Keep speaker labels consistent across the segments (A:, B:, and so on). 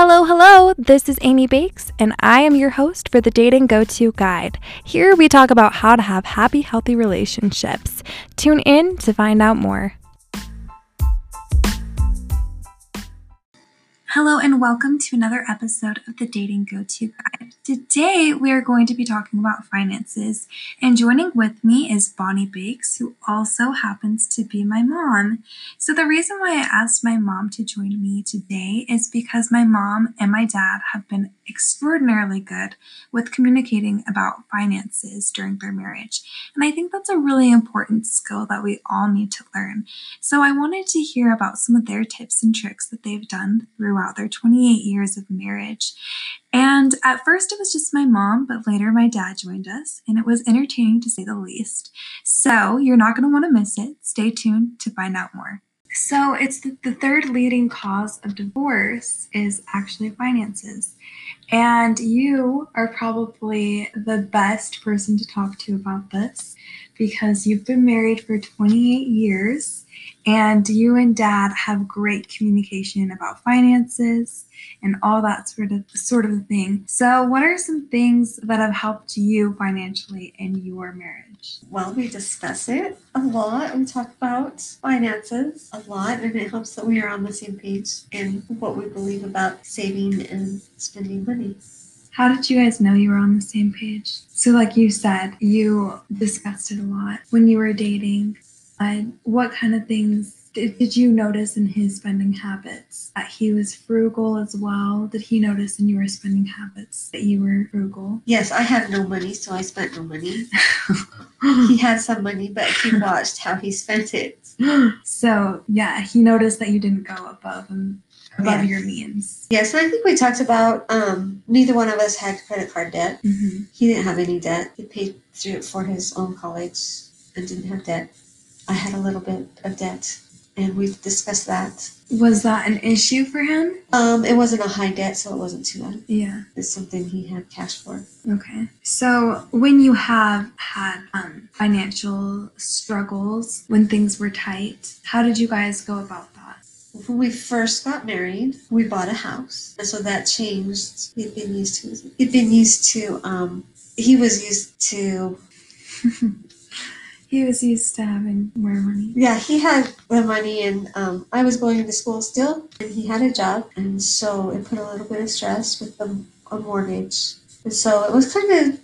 A: Hello, hello. This is Amy Bakes, and I am your host for the Dating Go To Guide. Here we talk about how to have happy, healthy relationships. Tune in to find out more. Hello, and welcome to another episode of the Dating Go To Guide. Today, we are going to be talking about finances, and joining with me is Bonnie Bakes, who also happens to be my mom. So, the reason why I asked my mom to join me today is because my mom and my dad have been extraordinarily good with communicating about finances during their marriage. And I think that's a really important skill that we all need to learn. So, I wanted to hear about some of their tips and tricks that they've done throughout their 28 years of marriage. And at first, it was just my mom, but later my dad joined us, and it was entertaining to say the least. So, you're not going to want to miss it. Stay tuned to find out more. So, it's the, the third leading cause of divorce is actually finances. And you are probably the best person to talk to about this because you've been married for 28 years and you and dad have great communication about finances and all that sort of sort of thing. So, what are some things that have helped you financially in your marriage?
B: Well, we discuss it a lot. We talk about finances a lot, and it helps that we are on the same page in what we believe about saving and spending money.
A: How did you guys know you were on the same page? So, like you said, you discussed it a lot when you were dating. What kind of things did, did you notice in his spending habits that he was frugal as well? Did he notice in your spending habits that you were frugal?
B: Yes, I had no money, so I spent no money. he had some money, but he watched how he spent it.
A: So, yeah, he noticed that you didn't go above and above
B: Yeah.
A: your means.
B: Yes, and I think we talked about um, neither one of us had credit card debt.
A: hmm
B: He didn't have any debt. He paid through it for his own college and didn't have debt. I had a little bit of debt, and we've discussed that.
A: Was that an issue for him?
B: Um, it wasn't a high debt, so it wasn't too bad.
A: Yeah.
B: It's something he had cash for.
A: Okay. So when you have had um, financial struggles, when things were tight, how did you guys go about that?
B: When we first got married, we bought a house, and so that changed. He'd been used to. He'd been used to. Um, he was used to.
A: He was used to having more money.
B: Yeah, he had the money, and um, I was going to school still, and he had a job, and so it put a little bit of stress with the a mortgage, and so it was kind of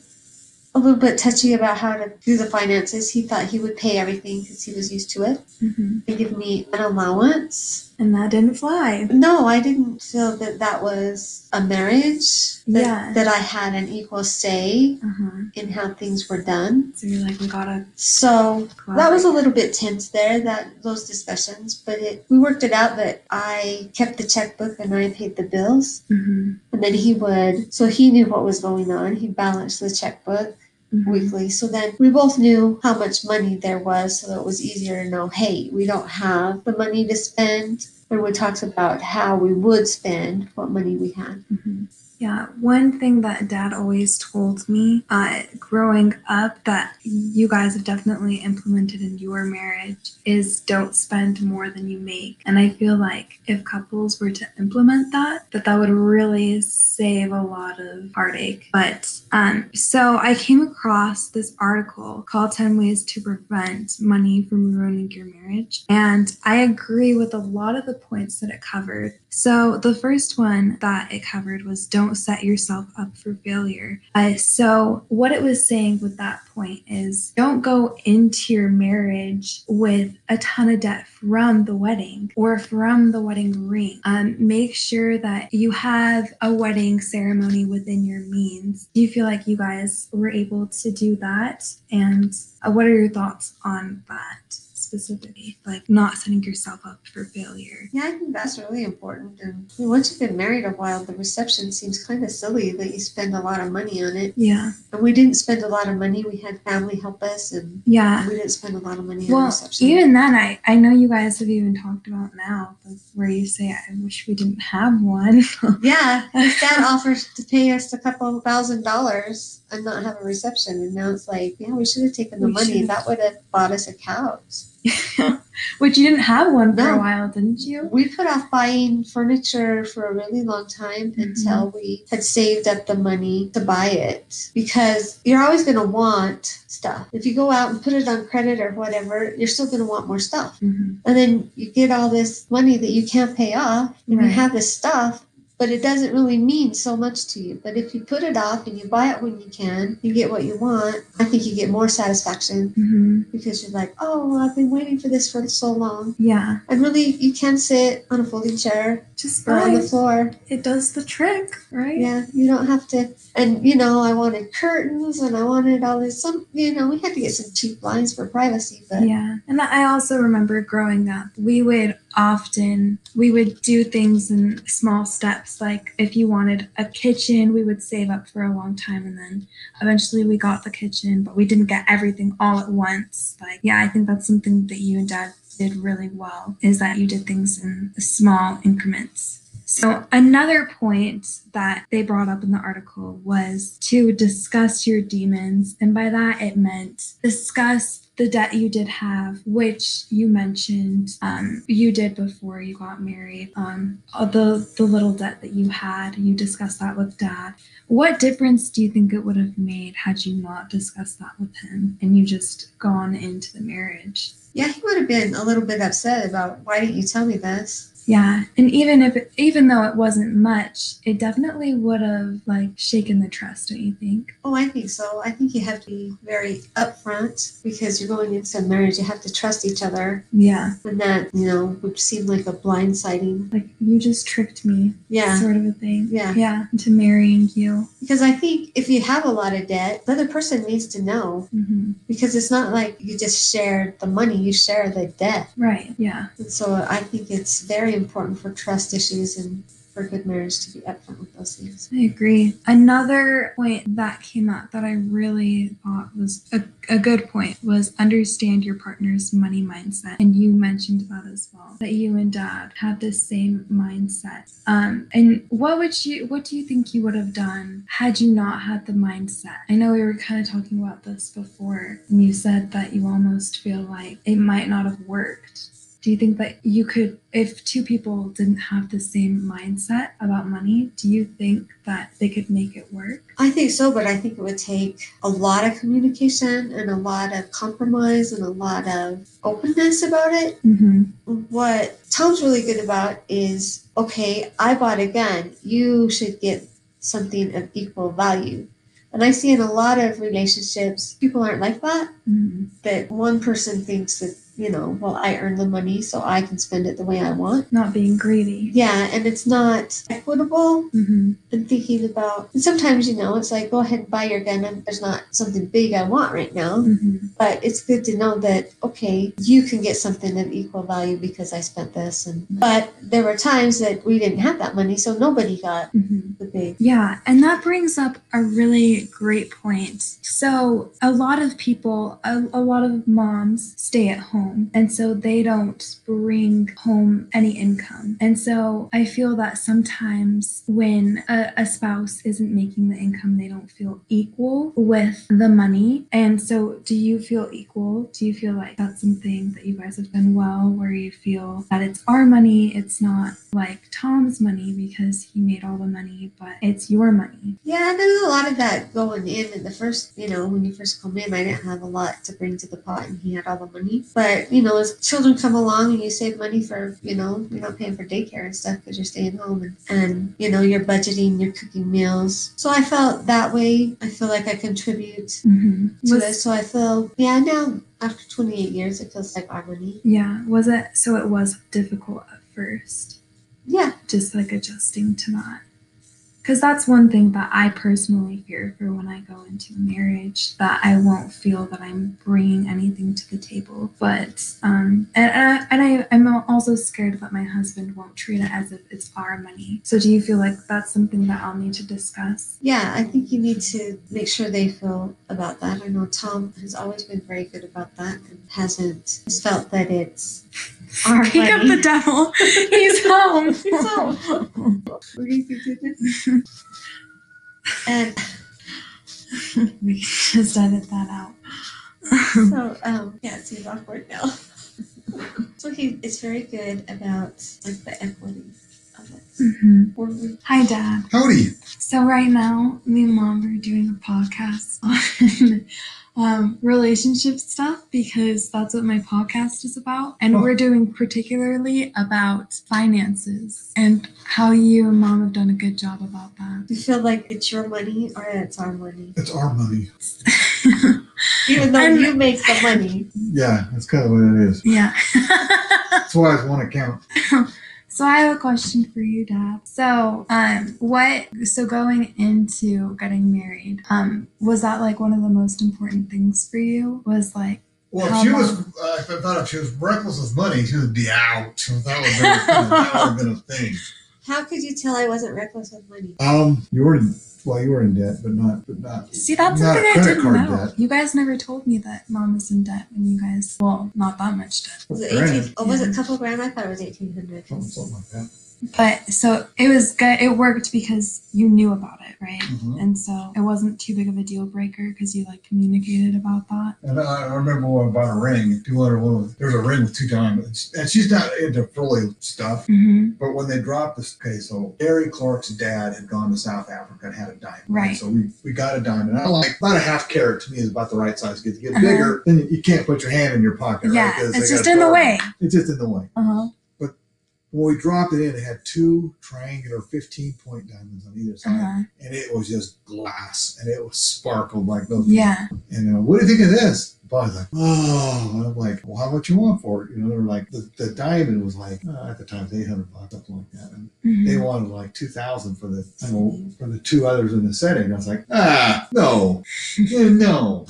B: a little bit touchy about how to do the finances. He thought he would pay everything because he was used to it.
A: hmm
B: He give me an allowance.
A: And that didn't fly.
B: No, I didn't feel that that was a marriage. That,
A: Yeah.
B: that I had an equal say
A: Uh-huh.
B: in how things were done.
A: So you're like, we gotta.
B: So that was a little bit tense there, that those discussions, but it we worked it out that I kept the checkbook and I paid the bills.
A: hmm
B: And then he would so he knew what was going on. He balanced the checkbook
A: hmm
B: weekly. So then we both knew how much money there was so it was easier to know, hey, we don't have the money to spend. And we talked about how we would spend what money we had.
A: hmm Yeah, one thing that dad always told me uh, growing up that you guys have definitely implemented in your marriage is don't spend more than you make. And I feel like if couples were to implement that, that that would really save a lot of heartache. But um, so I came across this article called 10 Ways to Prevent Money from Ruining Your Marriage. And I agree with a lot of the points that it covered. So the first one that it covered was don't set yourself up for failure. Uh, so what it was saying with that point is don't go into your marriage with a ton of debt from the wedding or from the wedding ring. Um, make sure that you have a wedding ceremony within your means. Do you feel like you guys were able to do that? And uh, what are your thoughts on that? Specifically, like not setting yourself up for failure.
B: Yeah, I think that's really important. And once you've been married a while, the reception seems kind of silly that you spend a lot of money on it.
A: Yeah,
B: And we didn't spend a lot of money. We had family help us, and
A: yeah.
B: we didn't spend a lot of money on
A: Well,
B: reception.
A: even then, I I know you guys have even talked about now, where you say, "I wish we didn't have one."
B: yeah, his dad offered to pay us a couple thousand dollars and not have a reception, and now it's like, yeah, we should have taken the
A: We
B: money.
A: should've.
B: That would have bought us a couch.
A: Which you didn't have one for
B: No.
A: a while, didn't you?
B: We put off buying furniture for a really long time
A: Mhm.
B: until we had saved up the money to buy it because you're always going to want stuff. If you go out and put it on credit or whatever, you're still going to want more stuff.
A: Mm-hmm.
B: And then you get all this money that you can't pay off and
A: Right.
B: you have this stuff, but it doesn't really mean so much to you. But if you put it off and you buy it when you can, you get what you want, I think you get more satisfaction
A: Mm-hmm.
B: because you're like, oh, I've been waiting for this for so long.
A: Yeah.
B: And really, you can sit on a folding chair
A: Just
B: or on the floor.
A: It does the trick, right?
B: Yeah, you don't have to. And you know, I wanted curtains and I wanted all this. Some, you know, we had to get some cheap blinds for privacy, but
A: Yeah. And I also remember growing up, we would often we would do things in small steps. Like if you wanted a kitchen, we would save up for a long time and then eventually we got the kitchen, but we didn't get everything all at once. Like yeah, I think that's something that you and dad did really well is that you did things in small increments. So, another point that they brought up in the article was to discuss your demons. And by that, it meant discuss the debt you did have, which you mentioned um, you did before you got married. Um, the, the little debt that you had, you discussed that with dad. What difference do you think it would have made had you not discussed that with him and you just gone into the marriage?
B: yeah, he would have been a little bit upset about why didn't you tell me this?
A: Yeah, and even if it, even though it wasn't much, it definitely would have like shaken the trust, don't you think?
B: Oh, I think so. I think you have to be very upfront because you're going into a marriage. You have to trust each other,
A: Yeah,
B: and that you know would seem like a blindsiding.
A: like you just tricked me,
B: Yeah,
A: sort of a thing.
B: Yeah.
A: yeah, into marrying you.
B: because I think if you have a lot of debt, the other person needs to know
A: hmm
B: because it's not like you just share the money; you share the debt.
A: Right. Yeah.
B: And so I think it's very important for trust issues and for good marriage to be upfront with those things.
A: I agree. Another point that came up that I really thought was a, a good point was understand your partner's money mindset. And you mentioned that as well, that you and dad had the same mindset. Um, and what would you, what do you think you would have done had you not had the mindset? I know we were kind of talking about this before, and you said that you almost feel like it might not have worked. Do you think that you could, if two people didn't have the same mindset about money, do you think that they could make it work?
B: I think so, but I think it would take a lot of communication and a lot of compromise and a lot of openness about it.
A: Mm-hmm.
B: What Tom's really good about is okay, I bought a gun, you should get something of equal value. And I see in a lot of relationships, people aren't like that.
A: Mm-hmm.
B: That one person thinks that, you know, well, I earn the money, so I can spend it the way I want.
A: Not being greedy.
B: Yeah, and it's not equitable
A: Mm-hmm.
B: and thinking about and sometimes you know it's like go ahead and buy your gun there's not something big i want right now
A: Mm-hmm.
B: but it's good to know that okay you can get something of equal value because i spent this and but there were times that we didn't have that money so nobody got
A: Mm-hmm.
B: the big
A: Yeah, and that brings up a really great point. So, a lot of people, a, a lot of moms stay at home, and so they don't bring home any income. And so, I feel that sometimes when a, a spouse isn't making the income, they don't feel equal with the money. And so, do you feel equal? Do you feel like that's something that you guys have done well, where you feel that it's our money, it's not like Tom's money because he made all the money, but it's your money.
B: yeah there's a lot of that going in in the first you know when you first come in i didn't have a lot to bring to the pot and he had all the money but you know as children come along and you save money for you know you're not paying for daycare and stuff because you're staying home and, and you know you're budgeting you're cooking meals so i felt that way i feel like i contribute
A: Mm-hmm.
B: to
A: Was,
B: it so i feel yeah now after 28 years it feels like our money
A: yeah, was it? So it was difficult at first,
B: yeah
A: just like adjusting to that. Because that's one thing that I personally fear for when I go into marriage that I won't feel that I'm bringing anything to the table. But um, and and I I'm also scared that my husband won't treat it as if it's our money. So do you feel like that's something that I'll need to discuss?
B: yeah i think you need to make sure they feel about that i know tom has always been very good about that and hasn't felt that it's our
A: Pick up the devil. He's home.
B: He's home. What do you think you did? and
A: we can just edit that out.
B: so um yeah it seems awkward now so he is very good about like the equity of it.
A: hmm
B: Or we-
A: Hi, Dad.
C: Howdy.
A: So right now, me and Mom are doing a podcast on um, relationship stuff because that's what my podcast is about, and
C: Oh.
A: we're doing particularly about finances and how you and Mom have done a good job about that.
B: You feel like it's your money or it's our money.
C: It's our money.
B: Even though
A: I'm-
B: you make the money.
C: Yeah, that's kind of what it is.
A: yeah.
C: That's why it's one account.
A: So I have a question for you, Dad. So, um, what? So going into getting married, um, was that like one of the most important things for you? Was like,
C: Well, if she was,
A: long?
C: uh, if I thought if she was reckless with money, she would be out. That would have been, that would have been a thing.
B: How could you tell I wasn't reckless with money?
C: Um, you were in, well, you were in debt, but not, but not.
A: see, that's
C: Not a
A: something I
C: credit
A: didn't
C: card
A: know.
C: debt.
A: You guys never told me that Mom was in debt when you guys, well, not that much debt,
B: Was it
C: Grand.
B: eighteen? Oh, was it a couple grand? I thought it was eighteen hundred.
C: Something, something like that.
A: But so it was good. It worked because you knew about it, right?
C: Mhm.
A: And so it wasn't too big of a deal breaker because you like communicated about that.
C: And I, I remember when I bought a ring. Two hundred one. There's a ring with two diamonds, and she's not into frilly stuff.
A: Mm-hmm.
C: But when they dropped this, okay, so Gary Clark's dad had gone to South Africa and had a diamond.
A: Right.
C: So we, we got a diamond. I like about a half carat to me is about the right size. Get get
A: Uh-huh.
C: bigger, then you can't put your hand in your pocket.
A: Yeah,
C: right? they
A: just in the way.
C: It's just in the way.
A: Uh huh.
C: When we dropped it in, it had two triangular 15 point diamonds on either side,
A: Uh huh.
C: and it was just glass, and it was sparkled like no.
A: Yeah.
C: And uh, what do you think of this? Body's like, oh, and I'm like, well, how much you want for it? You know, they're like, the, the diamond was like, uh, at the time, was 800 bucks, something like that. And
A: Mhm.
C: they wanted like 2000 for the, you know, for the two others in the setting. I was like, ah, no, yeah, no.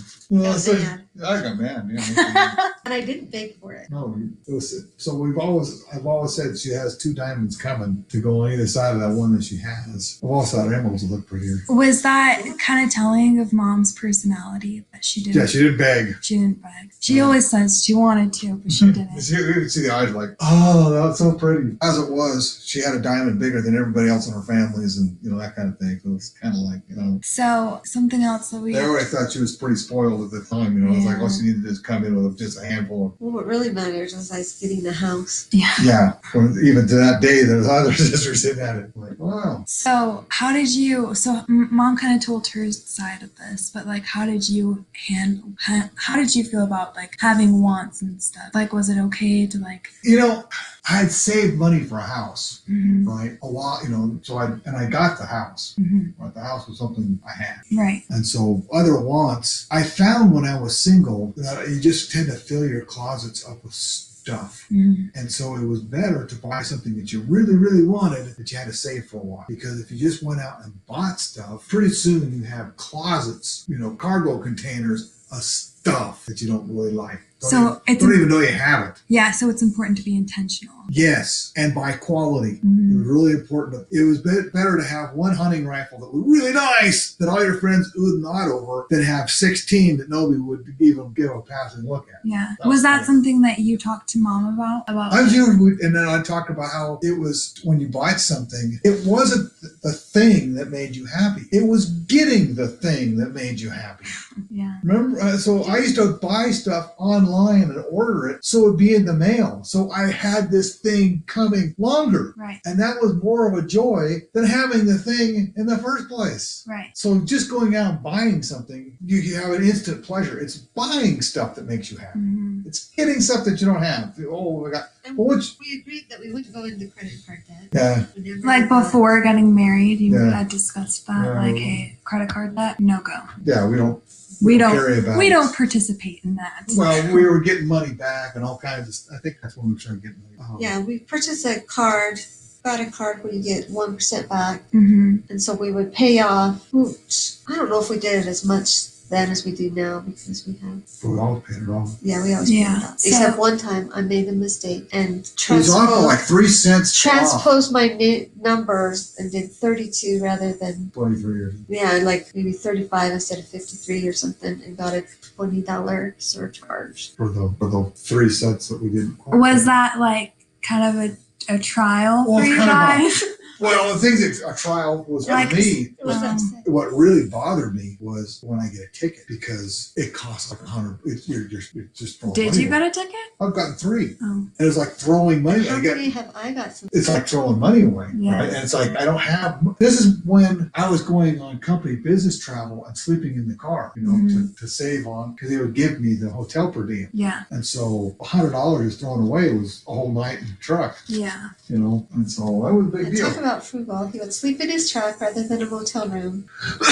C: So-
B: mad.
C: I got mad. Yeah.
B: And I didn't beg for it.
C: No, it was, so we've always, I've always said she has two diamonds coming to go on either side of that one that she has. I've also thought emeralds would look prettier.
A: Was that kind of telling of Mom's personality that she didn't?
C: Yeah, she didn't beg.
A: she didn't beg. She
C: No.
A: always says she wanted to, but she didn't.
C: See, you could see the eyes like, oh, that's so pretty. As it was, she had a diamond bigger than everybody else in her families and, you know, that kind of thing. So it's kind of like, you know,
A: So something else that we.
C: they already thought she was pretty spoiled at the time, you know. It's like,
A: Yeah.
C: all she needed to just come in with just a handful of,
B: Well, what really matters was I was getting the house.
A: Yeah.
C: yeah. Well, even to that day, there's other sisters in at it. Like, wow.
A: So how did you? So Mom kind of told her side of this, but like, how did you handle? How, how did you feel about like having wants and stuff? Like, was it okay to like?
C: You know, I'd saved money for a house,
A: mhm,
C: right? A lot, you know, so I, and I got the house.
A: mhm,
C: Right? The house was something I had.
A: Right.
C: And so other wants, I found when I was single that you just tend to fill your closets up with stuff.
A: mhm,
C: And so it was better to buy something that you really, really wanted that you had to save for a while. Because if you just went out and bought stuff, pretty soon you have closets, you know, cargo containers of stuff that you don't really like. Don't,
A: So
C: even,
A: it's
C: don't even know you have it.
A: yeah. So it's important to be intentional.
C: Yes, and by quality. It
A: Mhm.
C: was really important. It was bet- better to have one hunting rifle that was really nice that all your friends oohed and nod over than have 16 that nobody would even give a passing look at.
A: Yeah.
C: That
A: Was
C: was
A: that
C: good.
A: something that you talked to Mom about? About
C: I was and then I talked about how it was when you buy something, it wasn't the thing that made you happy. It was getting the thing that made you happy.
A: yeah.
C: Remember, uh, so I used to buy stuff online and order it so it'd be in the mail. So I had this thing coming longer.
A: Right.
C: And that was more of a joy than having the thing in the first place.
A: Right.
C: So just going out and buying something, you, have an instant pleasure. It's buying stuff that makes you happy.
A: Mhm.
C: It's getting stuff that you don't have. Oh, I got,
B: And
C: well, which,
B: we agreed that we wouldn't go into credit card debt.
C: yeah,
B: We
A: Like before getting married, you
C: Yeah.
A: had discussed that.
C: Yeah.
A: Like, hey, credit card debt, no go.
C: yeah, we don't,
A: We don't.
C: carry about
A: We
C: it.
A: don't participate in that.
C: Well, we were getting money back and all kinds of, I think that's when we started getting money. Oh.
B: Yeah, we purchased a card, got a card where you get 1% back.
A: hmm
B: And so we would pay off. I don't know if we did it as much then as we do now because we have.
C: We always paid it off.
B: Yeah, we always
A: Yeah,
B: paid it off.
A: so-
B: Except one time I made a mistake and
C: It was off
B: transposed,
C: like three cents off.
B: transposed my na- numbers and did 32 rather than,
C: 23 years.
B: yeah, like maybe 35 instead of 53 or something and got a $20 surcharge.
C: For the, for the three sets that we didn't.
A: Was that like kind of a, a trial
C: Well,
A: for
C: it's
A: you
C: kind of a-
A: guys?
C: Well, the things that a trial was
A: Like-
C: for me.
B: Was
A: Um,
B: upset.
C: What really bothered me was when I get a ticket because it costs like a hundred. It's you're, you're, you're just throwing
A: Did
C: money
A: you
C: away.
A: get a ticket?
C: I've gotten three.
A: Oh,
C: And it's like throwing money.
B: How
C: I get
B: many have I got? Some
C: it's like throwing money away.
A: Yeah.
C: Right? And it's like I don't have. This is when I was going on company business travel and sleeping in the car, you know,
A: Mm-hmm.
C: to, to save on because they would give me the hotel per diem.
A: yeah,
C: And so a hundred dollars thrown away was a whole night in the truck,
A: yeah.
C: you know. And so that was a big
B: and
C: deal.
B: talk about frugal. He would sleep in his truck rather than a motel room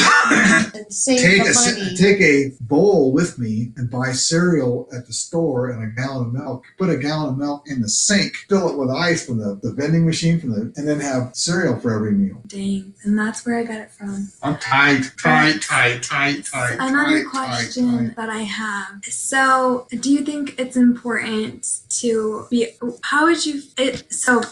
B: and save
C: take
B: the
C: a
B: money.
C: take a bowl with me and buy cereal at the store and a gallon of milk. Put a gallon of milk in the sink, fill it with ice from the, the vending machine from the, and then have cereal for every meal.
A: Dang, and that's where I got it from.
C: I'm tight, tight, tight, tight, tight.
A: Another
C: tight,
A: question
C: tight, tight.
A: that I have. So, do you think it's important to be? How would you? It so.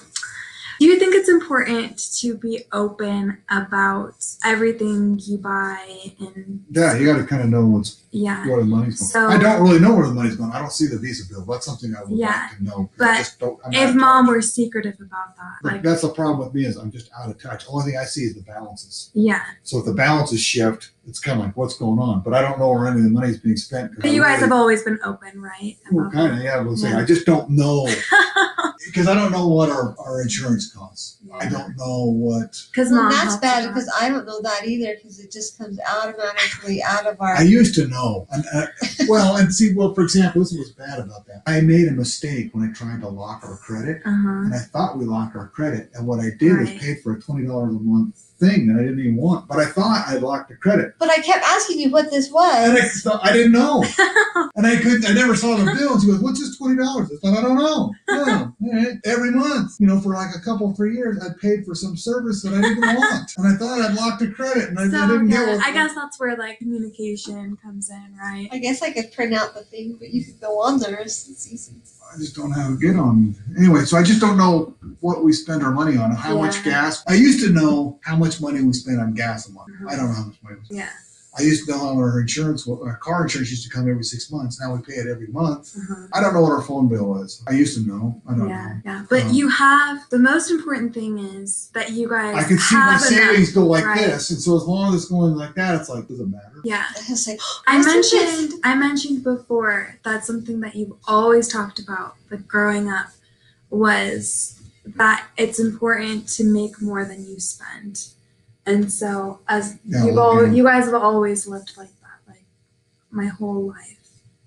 A: Do you think it's important to be open about everything you buy and
C: Yeah, you got to kind of know what's
A: yeah?
C: where the money's going.
A: So-
C: I don't really know where the money's going. I don't see the visa bill. That's something I would
A: Yeah,
C: like to know. 'cause
A: but
C: I just don't,
A: If mom
C: touch.
A: were secretive about that,
C: But
A: like
C: that's the problem with me is I'm just out of touch. Only thing I see is the balances.
A: yeah.
C: So if the balances shift, it's kind of like what's going on. But I don't know where any of the money's being spent.
A: But
C: I
A: you guys
C: really-
A: have always been open, right?
C: Well, kind of, yeah. We'll say
A: Yeah.
C: I just don't know because I don't know what our, our insurance costs. I don't know what.
A: Because
B: well, that's bad because I don't know that either because it just comes automatically out of our.
C: I used to know. And, uh, well, and see, well, for example, this was bad about that. I made a mistake when I tried to lock our credit,
A: Uh-huh.
C: and I thought we locked our credit, and what I did was
A: Right.
C: paid for a twenty dollars a month thing that I didn't even want. But I thought I locked the credit,
B: but I kept asking you what this was.
C: and I,
B: was.
C: thought, I didn't know. And I couldn't, I never saw the bill. And she goes, What's this $20? I thought, I don't know. All right. Every month, you know, for like a couple, three years, I paid for some service that I didn't want. And I thought I'd locked a credit and I, I didn't get
A: yeah. I guess that's where like communication comes in, right?
B: I guess I could print out the thing, but you could go on there. It's, it's easy.
C: I just don't have a get on. Anyway, so I just don't know what we spend our money on, how much gas. I used to know how much money we spend on gas a month.
A: Mhm.
C: I don't know how much money.
A: Yeah.
C: I used to know how our insurance, our car insurance used to come every six months. Now we pay it every month.
A: Uh-huh.
C: I don't know what our phone bill is. I used to know. I don't
A: Yeah,
C: know.
A: yeah. But
C: Um,
A: you have the most important thing is that you guys
C: I can see my
A: have enough-
C: savings go like
A: right.
C: this, and so as long as it's going like that, it's like doesn't matter.
A: Yeah.
B: I was like,
A: I
B: Listen to this.
A: mentioned I mentioned before that something that you've always talked about like growing up was that it's important to make more than you spend. And so as
C: Yeah,
A: you've all you guys have always lived like that, like my whole life.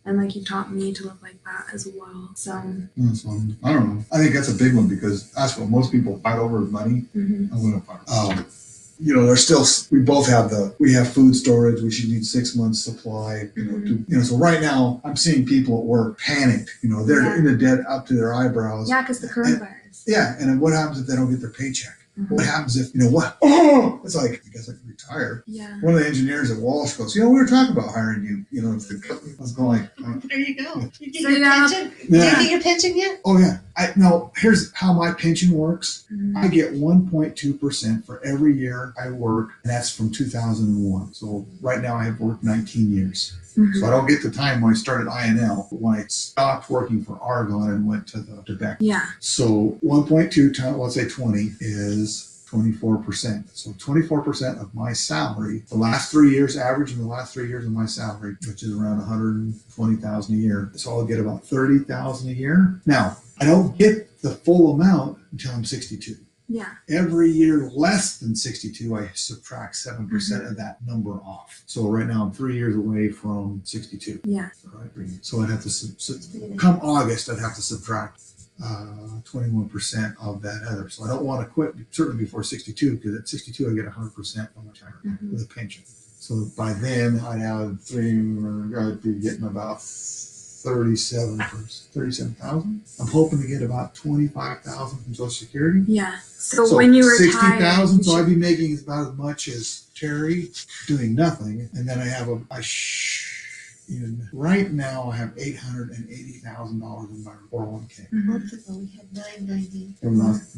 A: And like you taught me to live like that as well. So
C: That's one. I don't know. I think that's a big one because that's what most people fight over is money.
A: mhm.
C: I'm gonna fight. Um, you know, there's still we both have the we have food storage. We should need six months supply. You know, to, you know. So right now, I'm seeing people at work panicked. You know, they're
A: Yeah.
C: in the debt up to their eyebrows.
A: yeah, because the coronavirus.
C: Yeah, and then what happens if they don't get their paycheck?
A: Mhm.
C: What happens if you know what? Oh, it's like I guess I could retire.
A: Yeah.
C: One of the engineers at Walsh goes, you know, we were talking about hiring you. You know, it's the, I was going like, uh,
B: there you go. You get
A: So
B: your
A: you
B: pension?
C: Yeah.
B: Did you get your pension yet?
C: oh yeah. I no. Here's how my pension works.
A: Mhm.
C: I get 1.2 percent for every year I work, and that's from 2001. So right now I have worked 19 years.
A: Mhm.
C: So I don't get the time when I started INL, but when I stopped working for Argonne and went to the to Beck.
A: Yeah.
C: So 1.2 times, let's say 20 is 24%. So 24% of my salary, the last three years, average in the last three years of my salary, which is around 120,000 a year. So I'll get about 30,000 a year. Now, I don't get the full amount until I'm 62.
A: Yeah.
C: Every year less than 62, I subtract 7% of that number off. So right now I'm three years away from 62.
A: Yeah.
C: Right? So I'd have to, sub- sub- come August, I'd have to subtract uh, 21% of that other. So I don't want to quit certainly before 62 because at 62 I get 100% of my retirement
A: Mhm.
C: with a pension. So by then I'd have three, I'd be getting about 37 37,000. I'm hoping to get about 25,000 from Social Security.
A: Yeah. So, when you retire,
C: 60,000,
A: you
C: so
A: should-
C: I'd be making about as much as Terry doing nothing. And then I have a, I sh- in, right now I have $880,000 in my 401k.
B: A
A: Mhm.
B: month ago we had nine ninety.
C: From the 100,000.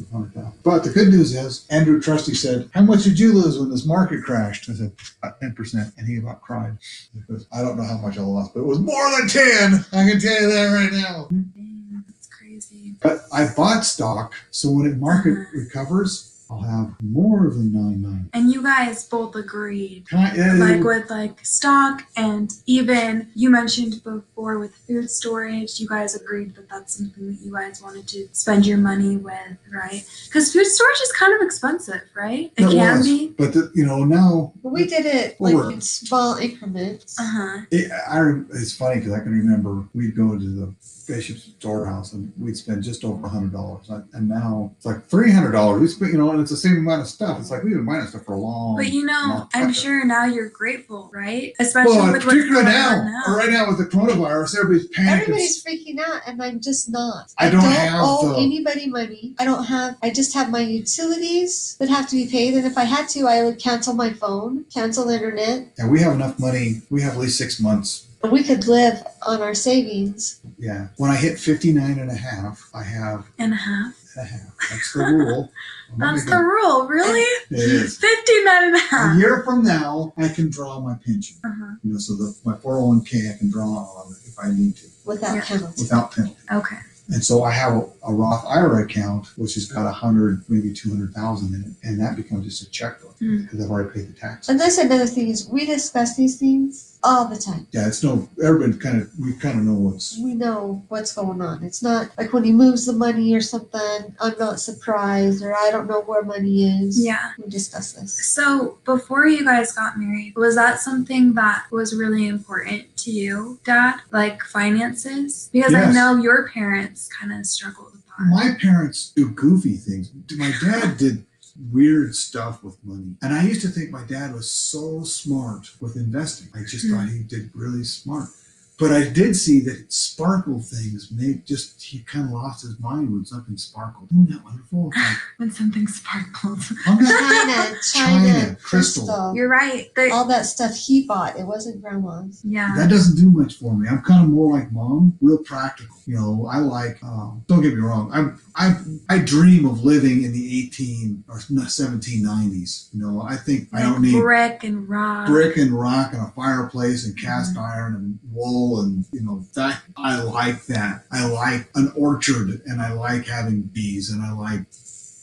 C: But the good news is, Andrew Trusty said, How much did you lose when this market crashed? I said, About 10%. And he about cried. Because I don't know how much I lost, but it was more than 10. I can tell you that right now.
A: Dang, that's crazy.
C: But I bought stock, so when the market
A: Uh-huh.
C: recovers, I'll have more than nine ninety.
A: And you guys both agreed.
C: Kind yeah,
A: Like with like stock and even you mentioned before with food storage, you guys agreed that that's something that you guys wanted to spend your money with, right? Because food storage is kind of expensive, right? It
C: That
A: can
C: was.
A: be.
C: But the, you know now
B: But we did it like
C: Or-
B: in small increments.
A: Uh huh.
C: it, I it's funny because I can remember we'd go to the bishop's storehouse and we'd spend just over a hundred dollars, and now it's like three hundred dollars. We spent you know, and it's the same amount of stuff. It's like we've been buying that stuff for a long.
A: But you know, I'm sure now you're grateful, right? Especially
C: Well,
A: with what's
C: particularly
A: going
C: now,
A: on now.
C: right now with the coronavirus, everybody's panicking.
B: Everybody's freaking out, and I'm just not.
C: I don't have
B: owe
C: the-
B: anybody money. I don't have. I just have my utilities that have to be paid, and if I had to, I would cancel my phone, cancel internet,
C: And we have enough money. We have at least six months.
B: we could live on our savings.
C: Yeah. When I hit 59 and a half, I have
A: and a half.
C: A half. That's the rule. I'm not
A: That's the
C: making-
A: rule, really?
C: It is.
A: 59 and a
C: A year from now, I can draw my pension.
A: Uh-huh.
C: You know, so the, my 401k I can draw on it if I need to
B: Without
A: Yeah.
B: penalty.
C: without penalty.
A: Okay.
C: And so I have a, a Roth IRA account, which has got a hundred, maybe 200,000 in it. And that becomes just a checkbook
A: Mm.
C: because I've already paid the tax.
B: And that's another thing is we discuss these things all the time.
C: Yeah, it's no, everybody kind of, we kind of know what's,
B: We know what's going on. It's not like when he moves the money or something, I'm not surprised or I don't know where money is.
A: Yeah.
B: We discuss this.
A: So before you guys got married, was that something that was really important to you, Dad? Like finances? Because I know your parents kind of struggled with that.
C: my parents do goofy things. My dad did weird stuff with money. And I used to think my dad was so smart with investing. I just thought mm-hmm. he did really smart. But I did see that sparkle things made just he kind of lost his mind when something sparkled. Isn't that wonderful? It's like,
A: When something sparkles.
C: I'm not-
B: China,
C: China,
B: China,
C: crystal.
B: crystal.
A: You're right. They-
B: all that stuff he bought. It wasn't grandma's.
A: yeah.
C: that doesn't do much for me. I'm kind of more like mom, real practical. You know, I like. Um, don't get me wrong. I'm I I dream of living in the 18 or 1790s. You know, I think I don't need
A: brick and rock.
C: brick and rock and a fireplace and cast iron and wool and you know that I like that. I like an orchard and I like having bees and I like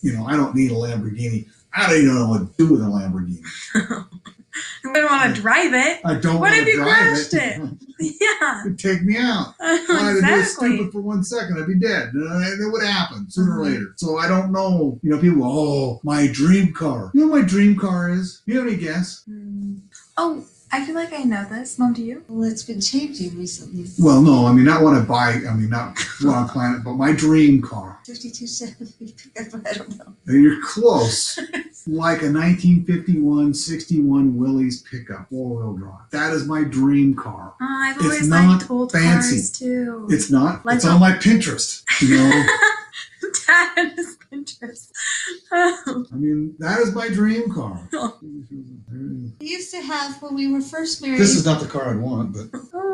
C: you know I don't need a Lamborghini. I don't even know what to do with a Lamborghini.
A: I don't want to drive it.
C: I don't
A: What
C: want
A: if you crashed
C: it.
A: Yeah.
C: It'd take me out. If I had to do
A: exactly.
C: stupid for one second, I'd be dead. Uh, It would happen sooner or
A: Mhm.
C: later. So I don't know. You know, people, oh, my dream car. You know what my dream car is? You have any guess?
A: Hmm. Oh, I feel like I know this. Mom, do you?
B: Well, it's been changing recently.
C: Well, no, I mean, not what I buy. I mean, not what planet, but my dream car.
B: 5270 pickup. I don't know.
C: You're close. like a 1951 61 Willys pickup, four wheel drive. That is my dream car.
A: Oh, I've
C: It's
A: always
C: not
A: liked old
C: fancy.
A: cars too.
C: It's not.
A: Like
C: it's on my Pinterest. You know,
A: Dad and his Pinterest. Oh.
C: Um, I mean, that is my dream car. Oh.
B: We used to have when we were first married.
C: This is not the car I'd want, but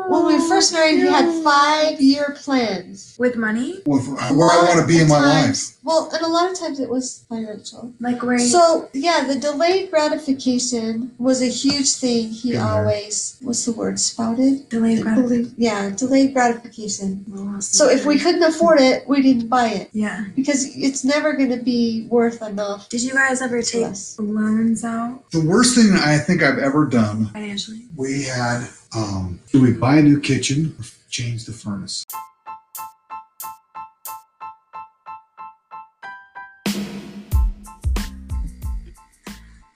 B: when we were first married, he had five year plans.
A: with money, uh,
C: where I want to be in my life.
B: life. Well, and a lot of times it was financial.
A: like where
B: So yeah, the delayed gratification was a huge thing. He
C: Been there.
B: always what's the word spouted?
A: delayed gratification.
B: Yeah, delayed gratification. So if we couldn't afford it, we didn't buy it
A: yeah.
B: Because it's never going to be worth enough
A: Did you guys ever
B: to
A: take
B: us.
A: loans out
C: The worst thing I think I've ever done,
A: financially?
C: we had, um, do we buy a new kitchen or change the furnace?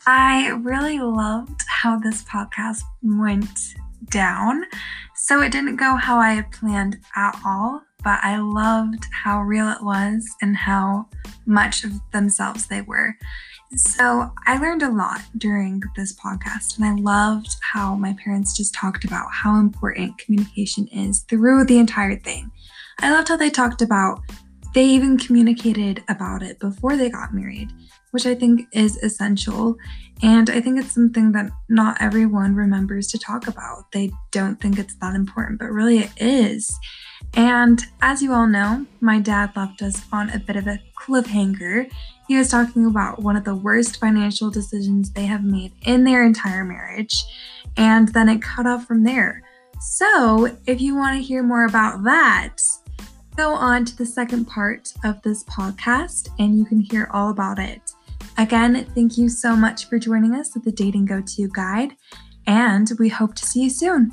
A: I really loved how this podcast went down. So it didn't go how I had planned at all, but I loved how real it was and how much of themselves they were. So I learned a lot during this podcast, and I loved how my parents just talked about how important communication is through the entire thing. I loved how they talked about they even communicated about it before they got married, which I think is essential. And I think it's something that not everyone remembers to talk about. They don't think it's that important, but really it is. And as you all know, my dad left us on a bit of a cliffhanger. He was talking about one of the worst financial decisions they have made in their entire marriage, and then it cut off from there. So, if you want to hear more about that, go on to the second part of this podcast and you can hear all about it. Again, thank you so much for joining us at the Dating Go To Guide, and we hope to see you soon.